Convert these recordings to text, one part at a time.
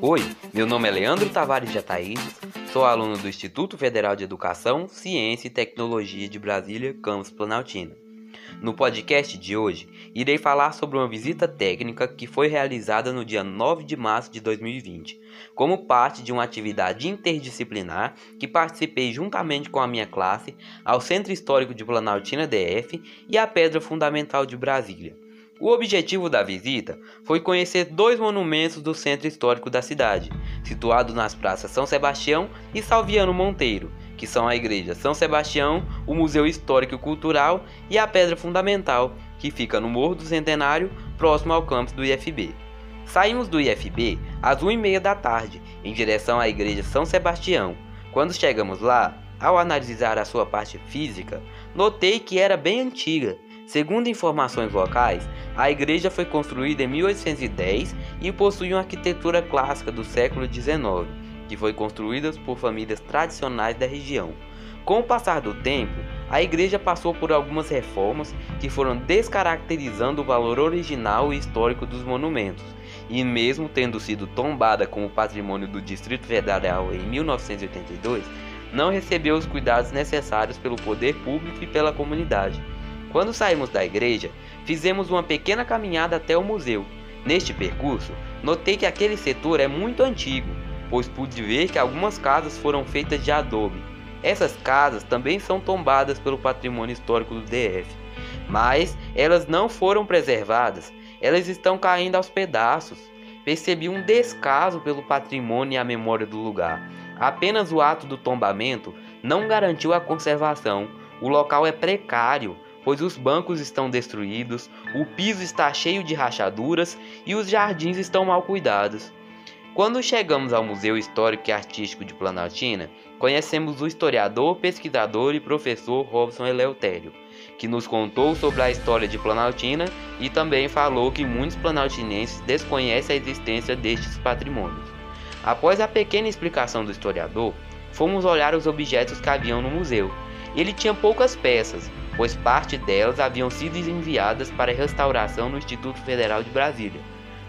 Oi, meu nome é Leandro Tavares de Ataídes, sou aluno do Instituto Federal de Educação, Ciência e Tecnologia de Brasília, campus Planaltina. No podcast de hoje, irei falar sobre uma visita técnica que foi realizada no dia 9 de março de 2020, como parte de uma atividade interdisciplinar que participei juntamente com a minha classe ao Centro Histórico de Planaltina DF e à Pedra Fundamental de Brasília. O objetivo da visita foi conhecer dois monumentos do centro histórico da cidade, situados nas praças São Sebastião e Salviano Monteiro, que são a Igreja São Sebastião, o Museu Histórico e Cultural e a Pedra Fundamental, que fica no Morro do Centenário, próximo ao campus do IFB. Saímos do IFB às 1h30 da tarde, em direção à Igreja São Sebastião. Quando chegamos lá, ao analisar a sua parte física, notei que era bem antiga Segundo informações locais, a igreja foi construída em 1810 e possui uma arquitetura clássica do século XIX, que foi construída por famílias tradicionais da região. Com o passar do tempo, a igreja passou por algumas reformas que foram descaracterizando o valor original e histórico dos monumentos, e mesmo tendo sido tombada como patrimônio do Distrito Federal em 1982, não recebeu os cuidados necessários pelo poder público e pela comunidade. Quando saímos da igreja, fizemos uma pequena caminhada até o museu. Neste percurso, notei que aquele setor é muito antigo, pois pude ver que algumas casas foram feitas de adobe. Essas casas também são tombadas pelo patrimônio histórico do DF, mas elas não foram preservadas, elas estão caindo aos pedaços. Percebi um descaso pelo patrimônio e a memória do lugar. Apenas o ato do tombamento não garantiu a conservação. O local é precário, pois os bancos estão destruídos, o piso está cheio de rachaduras e os jardins estão mal cuidados. Quando chegamos ao Museu Histórico e Artístico de Planaltina, conhecemos o historiador, pesquisador e professor Robson Eleutério, que nos contou sobre a história de Planaltina e também falou que muitos planaltinenses desconhecem a existência destes patrimônios. Após a pequena explicação do historiador, fomos olhar os objetos que haviam no museu. Ele tinha poucas peças, pois parte delas haviam sido enviadas para restauração no Instituto Federal de Brasília.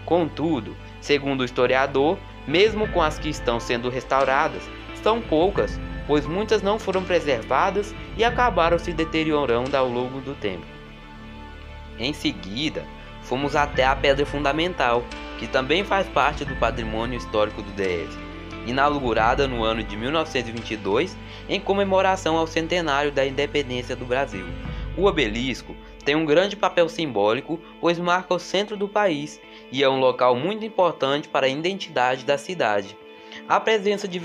Contudo, segundo o historiador, mesmo com as que estão sendo restauradas, são poucas, pois muitas não foram preservadas e acabaram se deteriorando ao longo do tempo. Em seguida, fomos até a Pedra Fundamental, que também faz parte do patrimônio histórico do DF, inaugurada no ano de 1922 em comemoração ao centenário da independência do Brasil. O obelisco tem um grande papel simbólico, pois marca o centro do país e é um local muito importante para a identidade da cidade. A presença de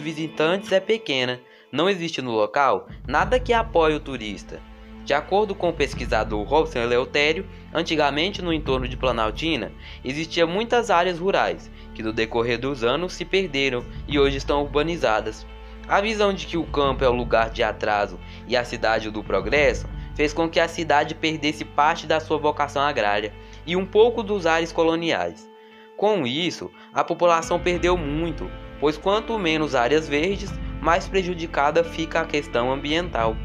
visitantes é pequena, não existe no local nada que apoie o turista. De acordo com o pesquisador Robson Eleutério, antigamente no entorno de Planaltina existiam muitas áreas rurais que no decorrer dos anos se perderam e hoje estão urbanizadas. A visão de que o campo é o lugar de atraso e a cidade do progresso fez com que a cidade perdesse parte da sua vocação agrária e um pouco dos ares coloniais. Com isso, a população perdeu muito, pois quanto menos áreas verdes, mais prejudicada fica a questão ambiental.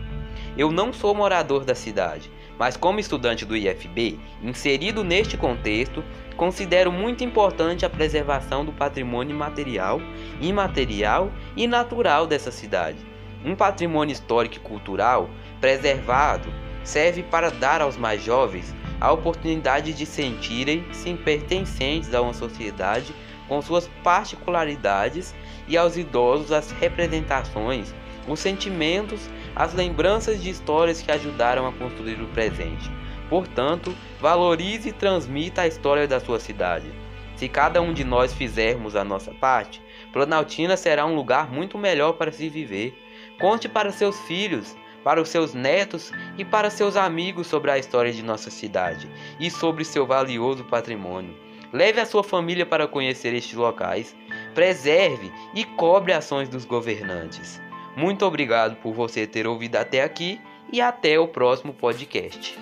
Eu não sou morador da cidade, mas como estudante do IFB, inserido neste contexto, considero muito importante a preservação do patrimônio material, imaterial e natural dessa cidade. Um patrimônio histórico e cultural preservado serve para dar aos mais jovens a oportunidade de sentirem-se pertencentes a uma sociedade com suas particularidades e aos idosos as representações, os sentimentos, as lembranças de histórias que ajudaram a construir o presente. Portanto, valorize e transmita a história da sua cidade. Se cada um de nós fizermos a nossa parte, Planaltina será um lugar muito melhor para se viver. Conte para seus filhos, para os seus netos e para seus amigos sobre a história de nossa cidade e sobre seu valioso patrimônio. Leve a sua família para conhecer estes locais. Preserve e cobre ações dos governantes. Muito obrigado por você ter ouvido até aqui e até o próximo podcast.